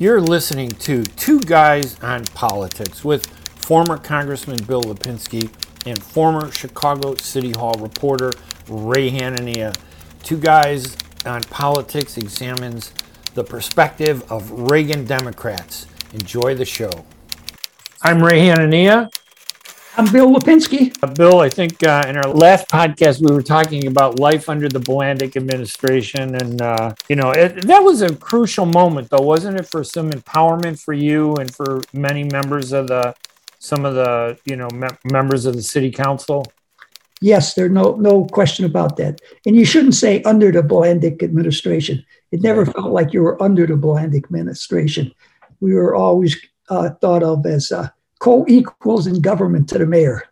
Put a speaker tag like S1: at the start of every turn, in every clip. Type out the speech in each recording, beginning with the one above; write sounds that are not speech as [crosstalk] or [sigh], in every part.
S1: You're listening to Two Guys on Politics with former Congressman Bill Lipinski and former Chicago City Hall reporter Ray Hanania. Two Guys on Politics examines the perspective of Reagan Democrats. Enjoy the show. I'm Ray Hanania.
S2: I'm Bill Lipinski.
S1: Uh, Bill, I think uh, in our last podcast we were talking about life under the Bilandic administration, and uh, you know it, that was a crucial moment, though, wasn't it, for some empowerment for you and for many members of the some of the you know me- members of the city council.
S2: Yes, there's no no question about that. And you shouldn't say under the Bilandic administration. It never felt like you were under the Bilandic administration. We were always uh, thought of as uh, co-equals in government to the mayor.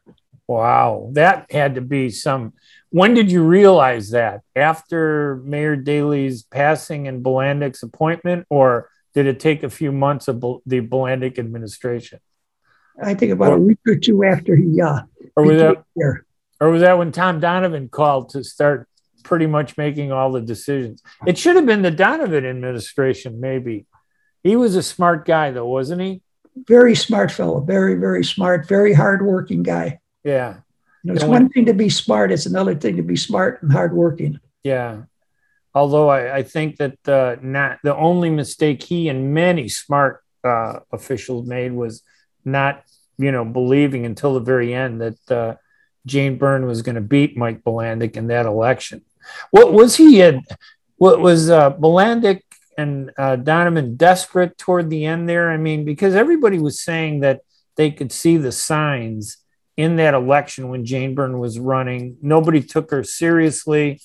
S1: Wow, that had to be some. When did you realize that? After Mayor Daley's passing and Bilandic's appointment, or did it take a few months of the Bilandic administration?
S2: I think about or, a week or two after he uh,
S1: or was that there. or was that when Tom Donovan called to start pretty much making all the decisions? It should have been the Donovan administration, maybe. He was a smart guy, though, wasn't he?
S2: Very smart fellow, very, very smart, very hardworking guy.
S1: Yeah.
S2: You know, it's one thing to be smart, it's another thing to be smart and hardworking.
S1: Yeah. Although I, I think that uh, not the only mistake he and many smart uh, officials made was not, you know, believing until the very end that uh, Jane Byrne was going to beat Mike Bilandic in that election. What was he? In, what was uh, and uh, Donovan desperate toward the end there? I mean, because everybody was saying that they could see the signs in that election when Jane Byrne was running. Nobody took her seriously.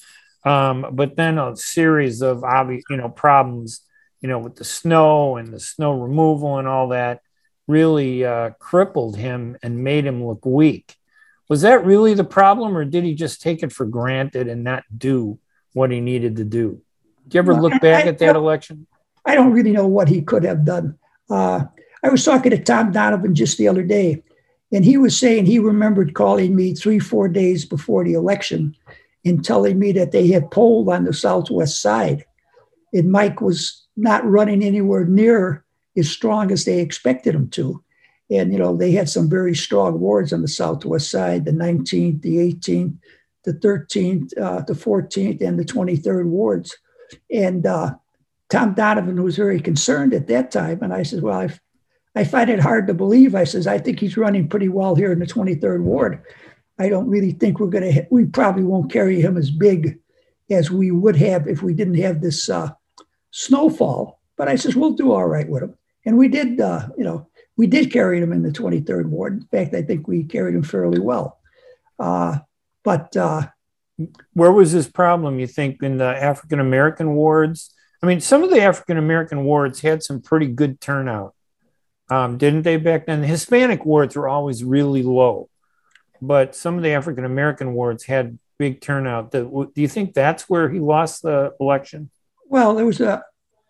S1: Um, but then a series of obvious, you know, problems, you know, with the snow and the snow removal and all that really uh, crippled him and made him look weak. Was that really the problem, or did he just take it for granted and not do what he needed to do? Do you ever look back I, at that election?
S2: I don't really know what he could have done. Uh, I was talking to Tom Donovan just the other day, and he was saying he remembered calling me three, four days before the election and telling me that they had polled on the Southwest side. And Mike was not running anywhere near as strong as they expected him to. And, you know, they had some very strong wards on the Southwest side the 19th, the 18th, the 13th, uh, the 14th, and the 23rd wards. And uh, Tom Donovan was very concerned at that time. And I said, Well, I, I find it hard to believe. I says, I think he's running pretty well here in the 23rd Ward. I don't really think we're going to, we probably won't carry him as big as we would have if we didn't have this uh, snowfall. But I says, We'll do all right with him. And we did, uh, you know, we did carry him in the 23rd Ward. In fact, I think we carried him fairly well. Uh, but uh,
S1: where was this problem, you think, in the African American wards? I mean, some of the African American wards had some pretty good turnout, um, didn't they back then? The Hispanic wards were always really low, but some of the African American wards had big turnout. do you think that's where he lost the election?
S2: Well, there was a,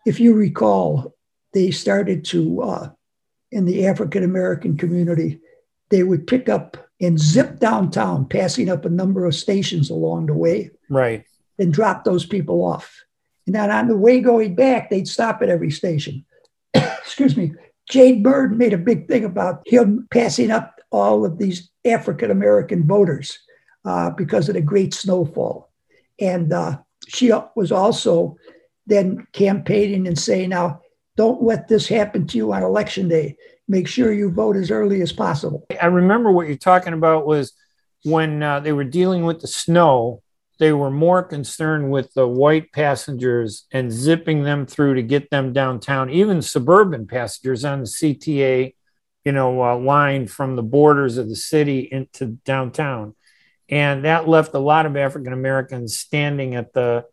S2: if you recall, they started to, uh, in the African American community, they would pick up and zip downtown, passing up a number of stations along the way.
S1: Right.
S2: And drop those people off. And then on the way going back, they'd stop at every station. [coughs] Excuse me. Jane Byrne made a big thing about him passing up all of these African American voters uh, because of the great snowfall. And uh, she was also then campaigning and saying, now, don't let this happen to you on election day make sure you vote as early as possible.
S1: I remember what you're talking about was when uh, they were dealing with the snow, they were more concerned with the white passengers and zipping them through to get them downtown, even suburban passengers on the CTA, you know, uh, line from the borders of the city into downtown. And that left a lot of African Americans standing at the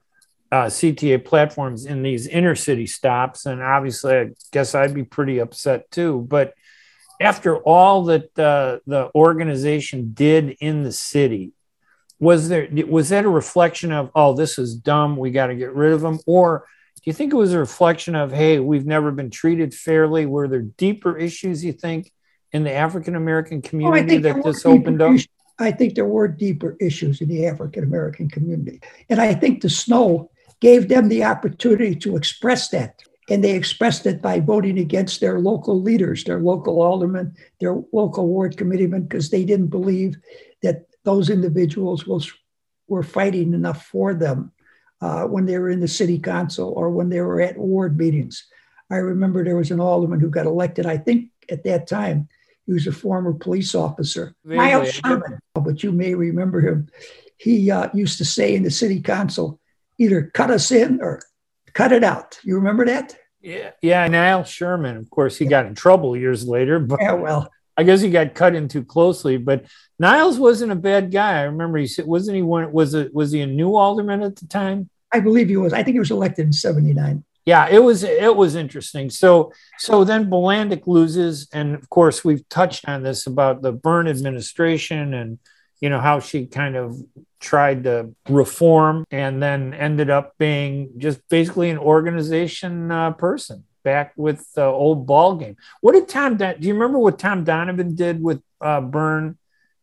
S1: uh, CTA platforms in these inner city stops. And obviously, I guess I'd be pretty upset too. But after all that uh, the organization did in the city, was there was that a reflection of oh this is dumb we got to get rid of them or do you think it was a reflection of hey we've never been treated fairly were there deeper issues you think in the african american oh, community oh, that this opened up
S2: issues. i think there were deeper issues in the african american community and i think the snow gave them the opportunity to express that. and they expressed it by voting against their local leaders, their local aldermen, their local ward committeemen, because they didn't believe that those individuals was, were fighting enough for them uh, when they were in the city council or when they were at ward meetings. I remember there was an alderman who got elected, I think at that time, he was a former police officer, Niles Sherman, but you may remember him. He uh, used to say in the city council, either cut us in or cut it out. You remember that?
S1: Yeah, yeah. Niles Sherman, of course, he got in trouble years later, but
S2: yeah, well,
S1: I guess he got cut in too closely. But Niles wasn't a bad guy. I remember he said, wasn't he one? Was it was he a new alderman at the time?
S2: I believe he was. I think he was elected in '79.
S1: Yeah, it was it was interesting. So so then Bilandic loses, and of course we've touched on this about the Byrne administration and you know how she kind of tried to reform and then ended up being just basically an organization uh, person back with the old ball game. What did Tom? Do you remember what Tom Donovan did with uh, Byrne?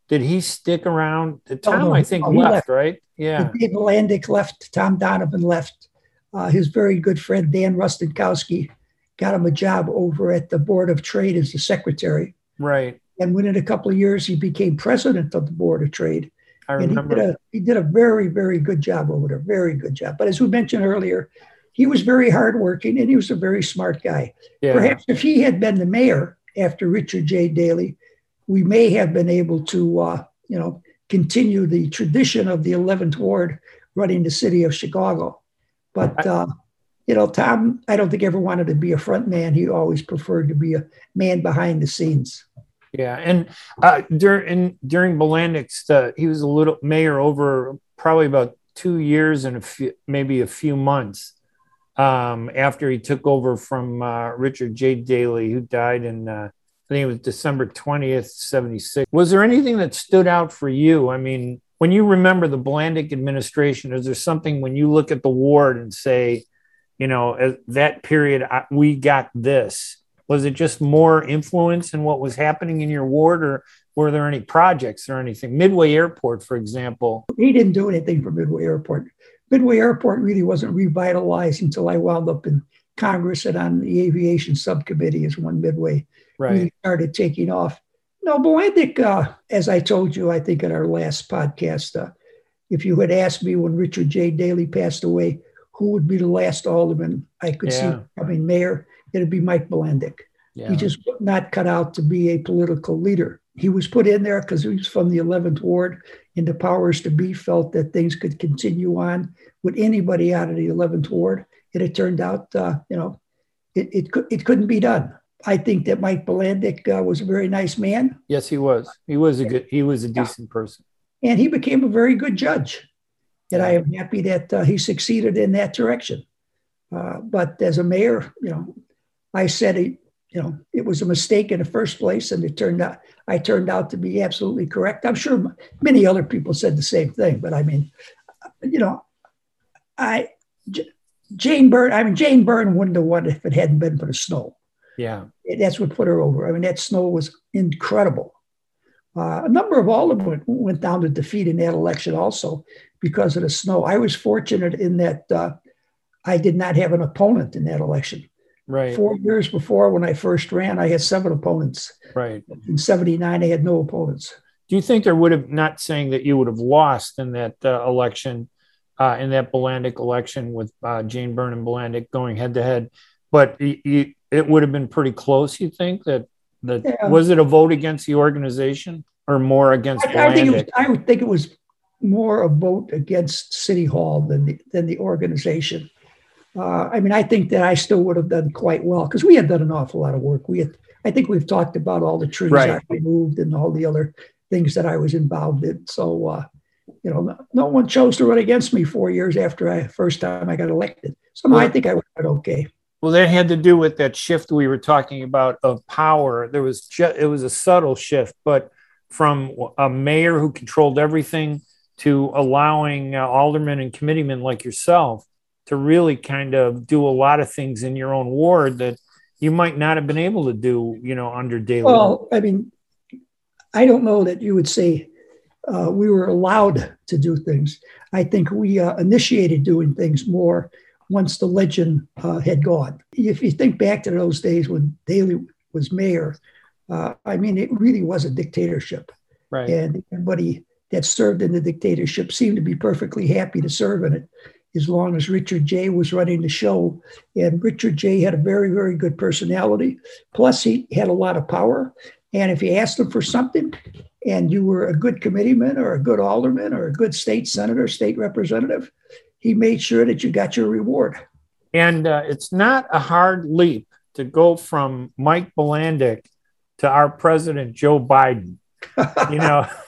S1: Did he stick around? Tom, oh, no. I think, oh, left, left, right?
S2: Yeah. Dave Bilandic left. Tom Donovan left. Uh, his very good friend Dan Rostenkowski got him a job over at the Board of Trade as the secretary.
S1: Right.
S2: And within a couple of years, he became president of the Board of Trade.
S1: I remember.
S2: And he did, a, he did a very, very good job over there, very good job. But as we mentioned earlier, he was very hardworking and he was a very smart guy. Yeah. Perhaps if he had been the mayor after Richard J. Daley, we may have been able to, uh, you know, continue the tradition of the 11th Ward running the city of Chicago. But, uh, you know, Tom, I don't think ever wanted to be a front man. He always preferred to be a man behind the scenes.
S1: Yeah, and uh, during during Bilandic's, uh, he was a little mayor over probably about two years and a few, maybe a few months um, after he took over from uh, Richard J. Daley, who died in uh, I think it was December twentieth, seventy six. Was there anything that stood out for you? I mean, when you remember the Bilandic administration, is there something when you look at the ward and say, you know, that period we got this? Was it just more influence in what was happening in your ward, or were there any projects or anything? Midway Airport, for example.
S2: He didn't do anything for Midway Airport. Midway Airport really wasn't revitalized until I wound up in Congress and on the aviation subcommittee as one Midway
S1: right. really
S2: started taking off. No, but I think, uh, as I told you, I think in our last podcast, uh, if you had asked me when Richard J. Daley passed away, who would be the last alderman I could yeah. see becoming mayor, it'd be Mike Bilandic. Yeah. He just not cut out to be a political leader. He was put in there because he was from the 11th ward, and the powers to be felt that things could continue on with anybody out of the 11th ward. And it turned out, uh, you know, it, it, it couldn't be done. I think that Mike Bilandic uh, was a very nice man.
S1: Yes, he was. He was a good. He was a decent person,
S2: and he became a very good judge. And I am happy that uh, he succeeded in that direction. Uh, but as a mayor, you know, I said it, you know, it was a mistake in the first place, and it turned out I turned out to be absolutely correct. I'm sure many other people said the same thing, but I mean, you know, I Jane Byrne. I mean, Jane Byrne wouldn't have won if it hadn't been for the snow.
S1: Yeah,
S2: that's what put her over. I mean, that snow was incredible. Uh, a number of aldermen went down to defeat in that election also because of the snow. I was fortunate in that uh, I did not have an opponent in that election.
S1: Right.
S2: Four years before, when I first ran, I had seven opponents.
S1: Right.
S2: In '79, I had no opponents.
S1: Do you think there would have not saying that you would have lost in that uh, election, uh, in that Bilandic election with uh, Jane Byrne and Bilandic going head to head, but it would have been pretty close. You think that that yeah. was it a vote against the organization or more against?
S2: I, I think it was. I would think it was more a vote against City Hall than the, than the organization. Uh, I mean, I think that I still would have done quite well because we had done an awful lot of work. We had, I think we've talked about all the trees right. I removed and all the other things that I was involved in. So, uh, you know, no, no, one chose to run against me four years after I first time I got elected. So well, I think I would have okay.
S1: Well, that had to do with that shift we were talking about of power. There was ju- it was a subtle shift, but from a mayor who controlled everything to allowing uh, aldermen and committeemen like yourself to really kind of do a lot of things in your own ward that you might not have been able to do, you know, under Daley.
S2: Well, I mean, I don't know that you would say uh, we were allowed to do things. I think we uh, initiated doing things more once the legend uh, had gone. If you think back to those days when Daley was mayor, uh, I mean, it really was a dictatorship.
S1: Right.
S2: And everybody that served in the dictatorship seemed to be perfectly happy to serve in it as long as Richard J. was running the show. And Richard J. had a very, very good personality. Plus, he had a lot of power. And if you asked him for something and you were a good committeeman or a good alderman or a good state senator, state representative, he made sure that you got your reward.
S1: And uh, it's not a hard leap to go from Mike Bilandic to our president, Joe Biden. you know, [laughs]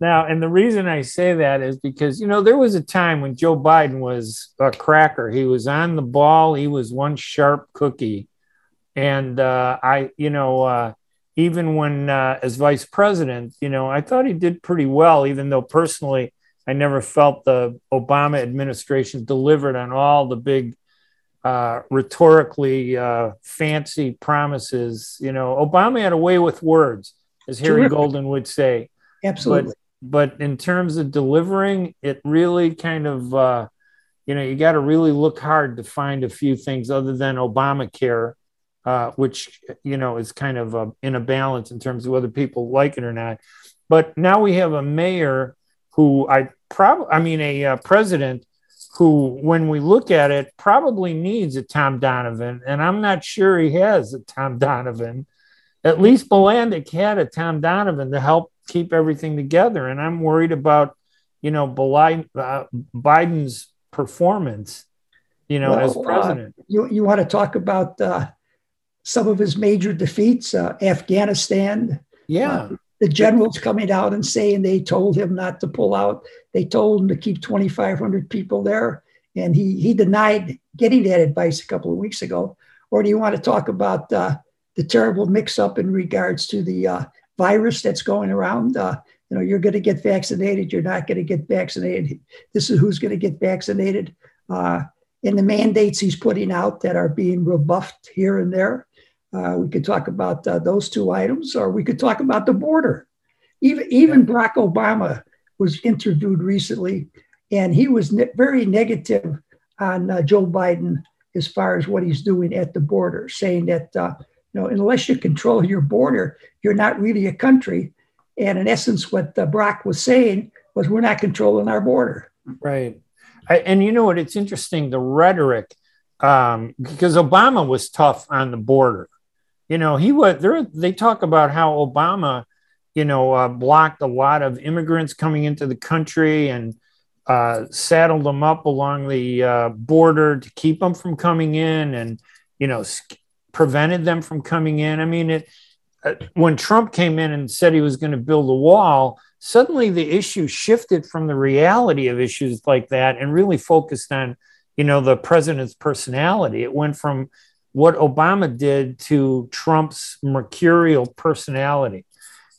S1: now, and the reason I say that is because, you know, there was a time when Joe Biden was a cracker. He was on the ball, he was one sharp cookie. And uh, I, you know, uh, even when uh, as vice president, you know, I thought he did pretty well, even though personally I never felt the Obama administration delivered on all the big uh, rhetorically uh, fancy promises. You know, Obama had a way with words, as Harry Terrific. Golden would say.
S2: Absolutely.
S1: But, in terms of delivering, it really kind of, uh, you know, you got to really look hard to find a few things other than Obamacare, uh, which, you know, is kind of a, in a balance in terms of whether people like it or not. But now we have a mayor who I probably, I mean, a uh, president who, when we look at it, probably needs a Tom Donovan. And I'm not sure he has a Tom Donovan. At least Bilandic had a Tom Donovan to help keep everything together. And I'm worried about, you know, uh, Biden's performance, you know, well, as uh, president.
S2: Uh, you, you want to talk about uh, some of his major defeats, uh, Afghanistan.
S1: Yeah. Uh,
S2: the generals coming out and saying they told him not to pull out. They told him to keep 2,500 people there. And he, he denied getting that advice a couple of weeks ago. Or do you want to talk about uh, the terrible mix up in regards to the uh, virus that's going around? Uh, you know, you're going to get vaccinated, you're not going to get vaccinated. This is who's going to get vaccinated. Uh, and the mandates he's putting out that are being rebuffed here and there. Uh, we could talk about uh, those two items, or we could talk about the border. Even even Barack Obama was interviewed recently, and he was ne- very negative on uh, Joe Biden as far as what he's doing at the border, saying that uh, you know unless you control your border, you're not really a country. And in essence, what uh, Barack was saying was, we're not controlling our border.
S1: Right. I, and you know what? It's interesting the rhetoric um, because Obama was tough on the border you know, he was there. They talk about how Obama, you know, uh, blocked a lot of immigrants coming into the country and uh, saddled them up along the uh, border to keep them from coming in, and you know, prevented them from coming in. I mean, it. Uh, when Trump came in and said he was going to build a wall, suddenly the issue shifted from the reality of issues like that and really focused on, you know, the president's personality. It went from what Obama did to Trump's mercurial personality.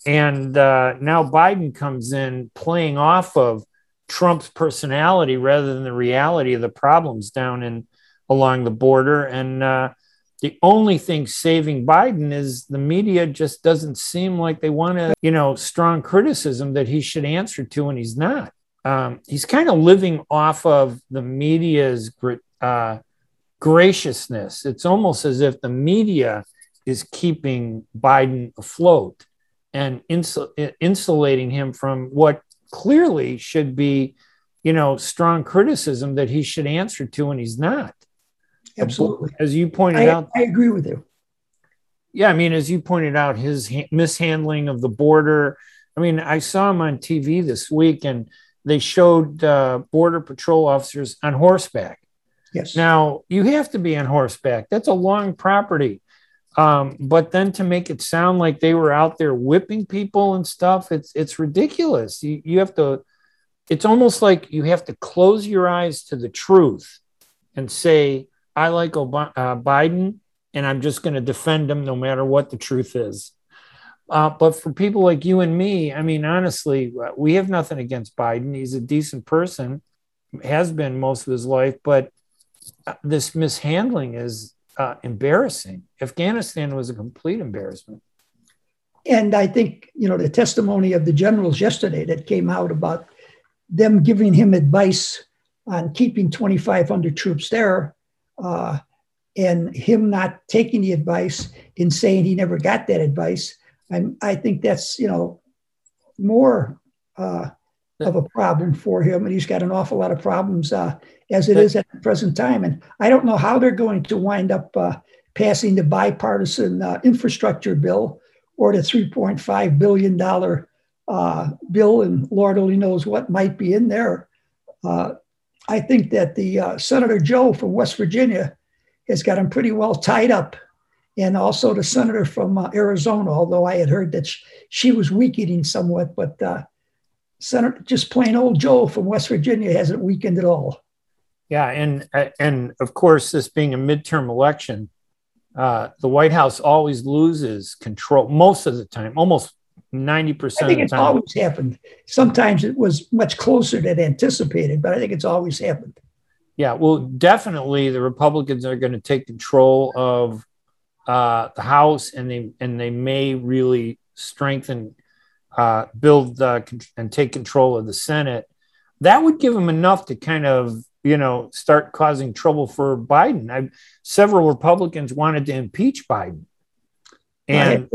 S1: And uh, now Biden comes in playing off of Trump's personality rather than the reality of the problems down in along the border. And uh, the only thing saving Biden is the media just doesn't seem like they want to, you know, strong criticism that he should answer to, and he's not. Um, he's kind of living off of the media's uh, graciousness. It's almost as if the media is keeping Biden afloat and insul- insulating him from what clearly should be, you know, strong criticism that he should answer to, and he's not.
S2: Absolutely.
S1: As you pointed
S2: I,
S1: out,
S2: I agree with you.
S1: Yeah, I mean, as you pointed out, his ha- mishandling of the border. I mean, I saw him on TV this week, and they showed uh, border patrol officers on horseback
S2: Yes.
S1: Now you have to be on horseback. That's a long property. Um, but then to make it sound like they were out there whipping people and stuff, it's it's ridiculous. You you have to. It's almost like you have to close your eyes to the truth and say, "I like uh, Biden, and I'm just going to defend him no matter what the truth is." Uh, but for people like you and me, I mean, honestly, we have nothing against Biden. He's a decent person, has been most of his life, but this mishandling is uh, embarrassing. Afghanistan was a complete embarrassment.
S2: And I think, you know, the testimony of the generals yesterday that came out about them giving him advice on keeping 2,500 troops there, uh, and him not taking the advice and saying he never got that advice, I'm, I think that's you know more uh, of a problem for him, and he's got an awful lot of problems uh, as it is at the present time. And I don't know how they're going to wind up uh, passing the bipartisan uh, infrastructure bill or the 3.5 billion dollar uh, bill, and Lord only knows what might be in there. Uh, I think that the uh, Senator Joe from West Virginia has got him pretty well tied up, and also the senator from Arizona. Although I had heard that she, she was weakening somewhat, but Senator, just plain old Joe from West Virginia hasn't weakened at all.
S1: Yeah, and and of course, this being a midterm election, uh, the White House always loses control most of the time, almost ninety percent.
S2: I think it's always happened. Sometimes it was much closer than anticipated, but I think it's always happened.
S1: Yeah, well, definitely the Republicans are going to take control of uh, the House, and they and they may really strengthen uh, build uh, and take control of the Senate, that would give them enough to kind of you know start causing trouble for Biden. I, several Republicans wanted to impeach Biden,
S2: and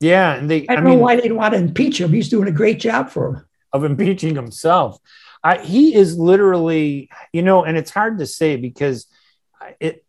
S1: yeah, and they
S2: I don't I mean, know why they'd want to impeach him. He's doing a great job for him
S1: of impeaching himself. I, he is literally, you know, and it's hard to say because it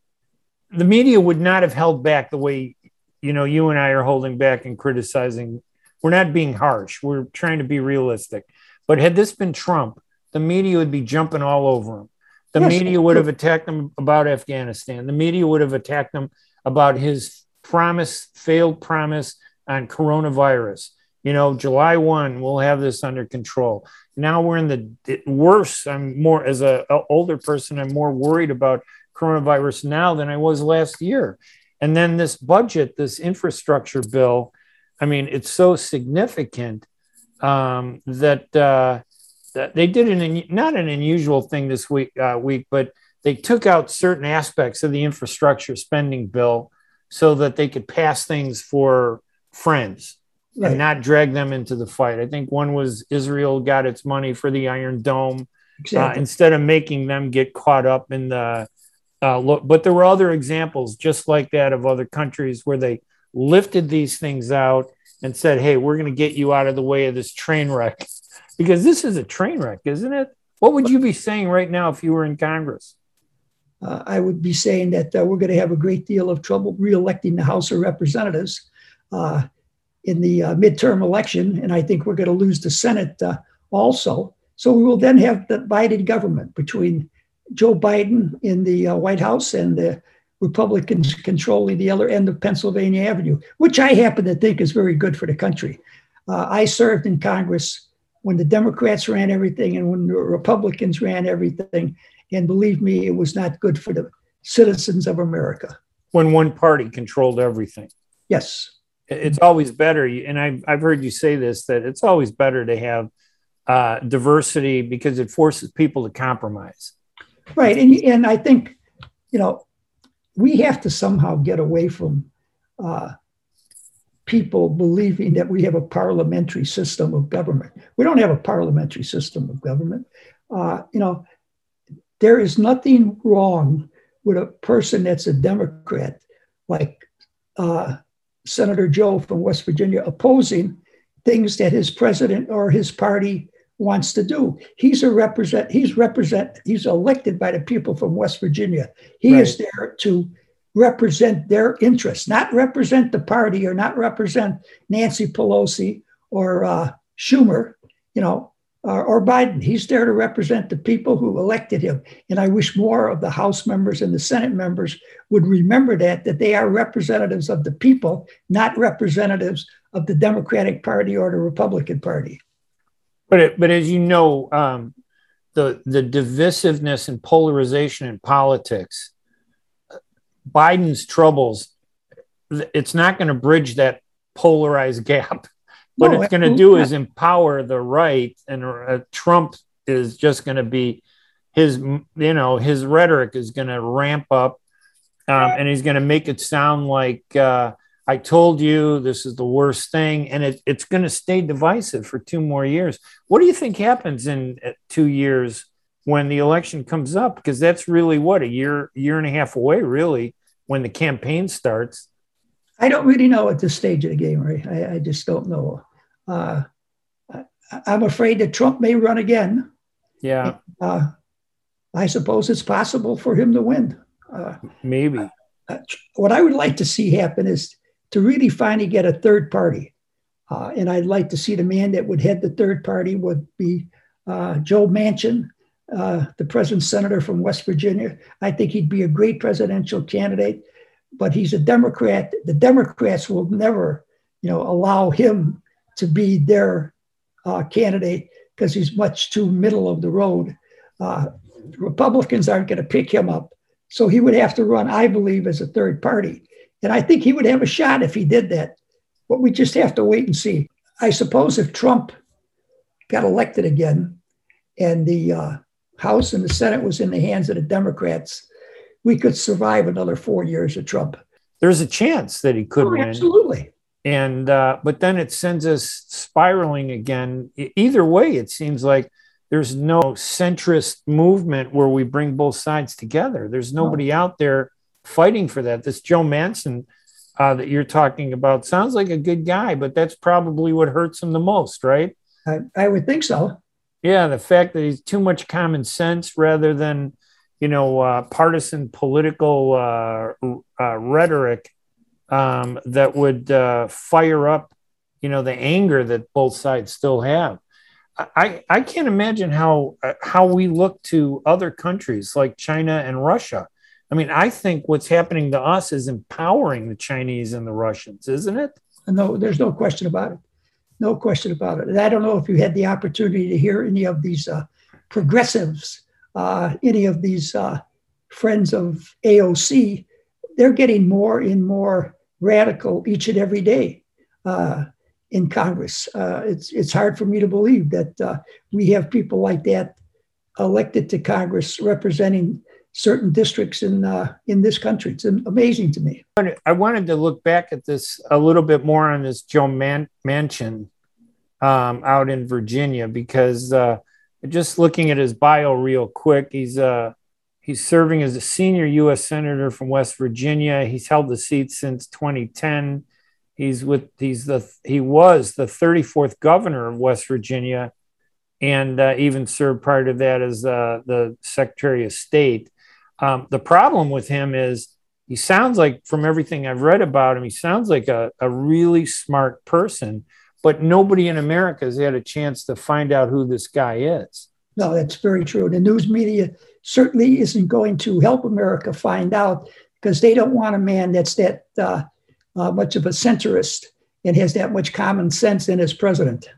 S1: the media would not have held back the way you know you and I are holding back and criticizing we're not being harsh. We're trying to be realistic. But had this been Trump, the media would be jumping all over him. The yes, media would have attacked him about Afghanistan. The media would have attacked him about his promise, failed promise on coronavirus. You know, July 1, we'll have this under control. Now we're in the worse. I'm more, as a, a older person, I'm more worried about coronavirus now than I was last year. And then this budget, this infrastructure bill, I mean, it's so significant um, that uh, that they did an not an unusual thing this week uh, week, but they took out certain aspects of the infrastructure spending bill so that they could pass things for friends right. and not drag them into the fight. I think one was Israel got its money for the Iron Dome uh, exactly. uh, instead of making them get caught up in the uh, look. But there were other examples just like that of other countries where they lifted these things out and said, Hey, we're going to get you out of the way of this train wreck. [laughs] Because this is a train wreck, isn't it? What would you be saying right now if you were in Congress?
S2: Uh, I would be saying that uh, we're going to have a great deal of trouble reelecting the House of Representatives uh, in the uh, midterm election. And I think we're going to lose the Senate uh, also. So we will then have the divided government between Joe Biden in the uh, White House and the Republicans controlling the other end of Pennsylvania Avenue, which I happen to think is very good for the country. Uh, I served in Congress when the Democrats ran everything and when the Republicans ran everything. And believe me, it was not good for the citizens of America.
S1: When one party controlled everything.
S2: Yes.
S1: It's always better, and I've, I've heard you say this, that it's always better to have uh, diversity because it forces people to compromise.
S2: Right. And, and I think, you know, we have to somehow get away from uh, people believing that we have a parliamentary system of government. We don't have a parliamentary system of government. Uh, you know, there is nothing wrong with a person that's a Democrat, like uh, Senator Joe from West Virginia, opposing things that his president or his party wants to do. He's a represent. He's represent. He's elected by the people from West Virginia. He right. is there to represent their interests, not represent the party or not represent Nancy Pelosi or uh, Schumer, you know, or, or Biden. He's there to represent the people who elected him. And I wish more of the House members and the Senate members would remember that that they are representatives of the people, not representatives of the Democratic Party or the Republican Party.
S1: But it, but as you know, um, the the divisiveness and polarization in politics, Biden's troubles, it's not going to bridge that polarized [laughs] gap. What no, it's going to do is empower the right, and uh, Trump is just going to be his, you know, his rhetoric is going to ramp up, um, and he's going to make it sound like uh, I told you this is the worst thing, and it, it's going to stay divisive for two more years. What do you think happens in uh, two years when the election comes up? Because that's really what a year year and a half away really when the campaign starts.
S2: I don't really know at this stage of the game ray. I, I just don't know uh, i'm afraid that trump may run again.
S1: Yeah.
S2: Uh, i suppose it's possible for him to win. Uh,
S1: maybe.
S2: Uh, what i would like to see happen is to really finally get a third party. Uh, and i'd like to see the man that would head the third party would be uh, joe manchin uh, the president senator from West Virginia. I think he'd be a great presidential candidate, but he's a Democrat. The Democrats will never, you know, allow him to be their uh, candidate because he's much too middle of the road. Uh, Republicans aren't going to pick him up, so he would have to run, I believe, as a third party, and I think he would have a shot if he did that. But we just have to wait and see. I suppose if Trump got elected again, and the uh, House and the Senate was in the hands of the Democrats, we could survive another four years of Trump.
S1: There's a chance that he could
S2: oh,
S1: win.
S2: Absolutely.
S1: And uh, but then it sends us spiraling again. Either way, it seems like there's no centrist movement where we bring both sides together. There's nobody no. out there fighting for that. This Joe Manchin uh, that you're talking about sounds like a good guy, but that's probably what hurts him the most, right?
S2: I, I would think so.
S1: Yeah, the fact that he's too much common sense rather than, you know, uh, partisan political uh, uh, rhetoric um, that would uh, fire up, you know, the anger that both sides still have. I, I can't imagine how uh, how we look to other countries like China and Russia. I mean, I think what's happening to us is empowering the Chinese and the Russians, isn't it?
S2: No, there's no question about it no question about it. And I don't know if you had the opportunity to hear any of these uh, progressives, uh, any of these uh, friends of AOC. They're getting more and more radical each and every day uh, in Congress. Uh, it's it's hard for me to believe that uh, we have people like that elected to Congress representing certain districts in uh, in this country. It's amazing to me.
S1: I wanted to look back at this a little bit more on this Joe Man- Manchin um, out in Virginia because uh, just looking at his bio real quick, he's uh, he's serving as a senior U.S. senator from West Virginia. He's held the seat since 2010. He's with he's the he was the 34th governor of West Virginia, and uh, even served prior to that as uh, the Secretary of State. Um, the problem with him is he sounds like, from everything I've read about him, he sounds like a, a really smart person, but nobody in America has had a chance to find out who this guy is.
S2: No, that's very true. The news media certainly isn't going to help America find out because they don't want a man that's that uh, uh, much of a centrist and has that much common sense in his president.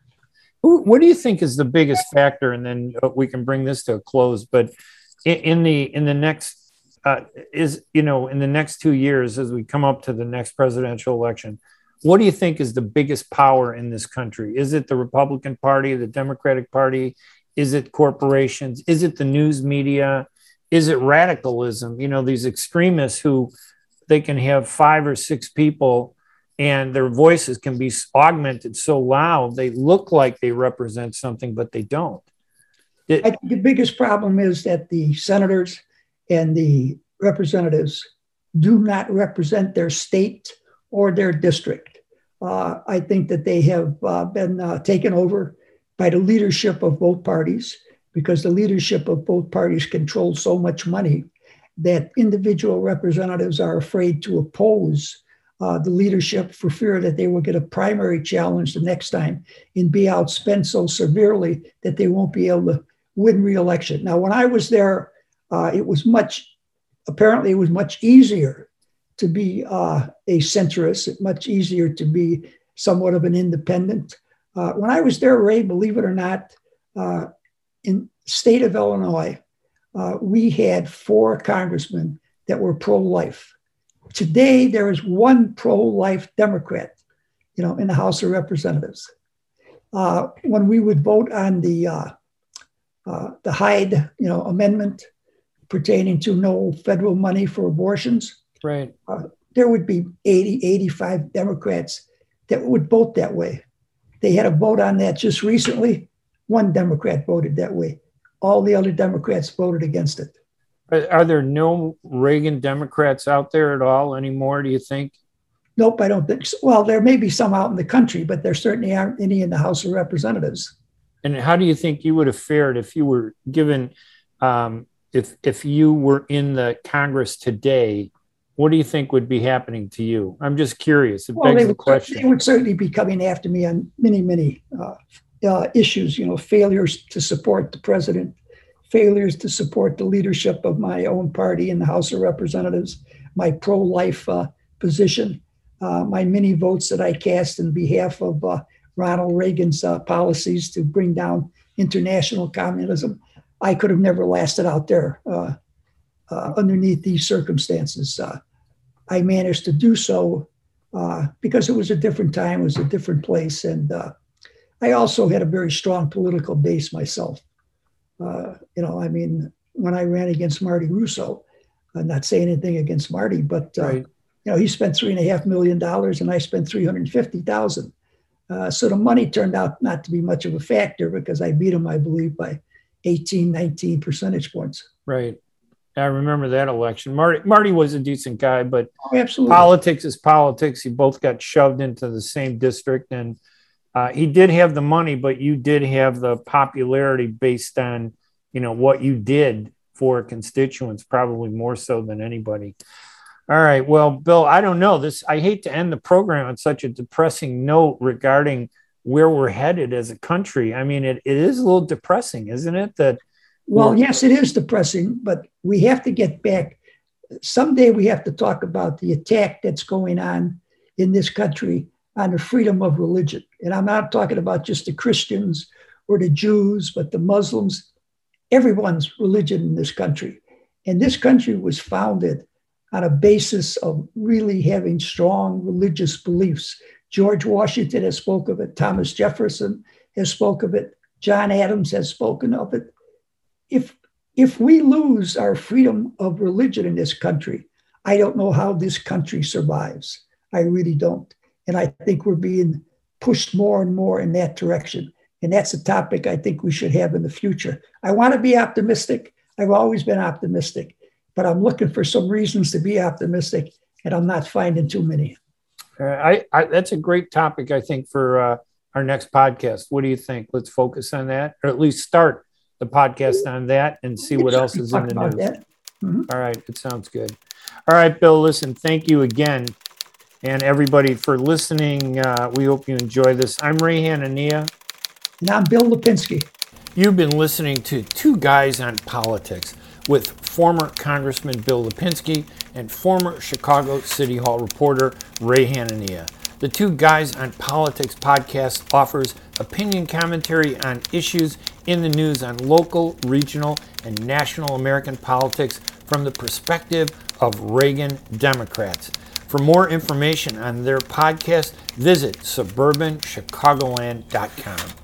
S1: What do you think is the biggest factor? And then uh, we can bring this to a close. But in the in the next uh, is you know in the next two years as we come up to the next presidential election what do you think is the biggest power in this country is it the republican party the democratic party is it corporations? Is it the news media? Is it radicalism? You know these extremists who they can have five or six people and their voices can be augmented so loud they look like they represent something but they don't.
S2: It, I think the biggest problem is that the senators and the representatives do not represent their state or their district. Uh, I think that they have uh, been uh, taken over by the leadership of both parties because the leadership of both parties controls so much money that individual representatives are afraid to oppose uh, the leadership for fear that they will get a primary challenge the next time and be outspent so severely that they won't be able to win re-election. Now, when I was there, uh, it was much, apparently, it was much easier to be uh, a centrist, much easier to be somewhat of an independent. Uh, when I was there, Ray, believe it or not, uh, in state of Illinois, uh, we had four congressmen that were pro-life. Today, there is one pro-life Democrat, you know, in the House of Representatives. Uh, when we would vote on the uh, uh, the Hyde, you know, amendment pertaining to no federal money for abortions.
S1: Right. Uh,
S2: there would be 80, 85 Democrats that would vote that way. They had a vote on that just recently. One Democrat voted that way. all the other Democrats voted against it.
S1: Are, there no Reagan Democrats out there at all anymore? Do you think?
S2: Nope, I don't think so. Well, there may be some out in the country, but there certainly aren't any in the House of Representatives.
S1: And how do you think you would have fared if you were given, um, if if you were in the Congress today? What do you think would be happening to you? I'm just curious. It well, begs the question.
S2: They would certainly be coming after me on many, many uh, uh, issues. You know, failures to support the president, failures to support the leadership of my own party in the House of Representatives, my pro-life uh, position, uh, my many votes that I cast in behalf of uh, Ronald Reagan's uh, policies to bring down international communism. I could have never lasted out there uh, uh, underneath these circumstances. Uh, I managed to do so uh, because it was a different time, it was a different place, and uh, I also had a very strong political base myself. Uh, you know, I mean, when I ran against Marty Russo, I'm not saying anything against Marty, but right you know, he spent three and a half million dollars and I spent 350,000. Uh, so the money turned out not to be much of a factor because I beat him, I believe, by 18, 19 percentage points.
S1: Right. I remember that election. Marty Marty was a decent guy, but
S2: oh,
S1: politics is politics. You both got shoved into the same district, and uh, he did have the money, but you did have the popularity based on you know what you did for constituents, probably more so than anybody. All right. Well, Bill, I don't know this. I hate to end the program on such a depressing note regarding where we're headed as a country. I mean, it, it is a little depressing, isn't it? That
S2: well, yes, it is depressing, but we have to get back. Someday we have to talk about the attack that's going on in this country on the freedom of religion. And I'm not talking about just the Christians or the Jews, but the Muslims, everyone's religion in this country. And this country was founded on a basis of really having strong religious beliefs. George Washington has spoke of it. Thomas Jefferson has spoke of it. John Adams has spoken of it. If if we lose our freedom of religion in this country, I don't know how this country survives. I really don't. And I think we're being pushed more and more in that direction. And that's a topic I think we should have in the future. I want to be optimistic. I've always been optimistic but I'm looking for some reasons to be optimistic, and I'm not finding too many.
S1: Uh, I, I, that's a great topic, I think, for uh, our next podcast. What do you think? Let's focus on that, or at least start the podcast on that, and see what else is in the news. Mm-hmm. All right, it sounds good. All right, Bill. Listen, thank you again, and everybody for listening. Uh, we hope you enjoy this. I'm Ray Hanania,
S2: and I'm Bill Lipinski.
S1: You've been listening to Two Guys on Politics with former Congressman Bill Lipinski and former Chicago City Hall reporter Ray Hanania. The Two Guys on Politics podcast offers opinion commentary on issues in the news on local, regional, and national American politics from the perspective of Reagan Democrats. For more information on their podcast, visit suburbanchicagoland.com.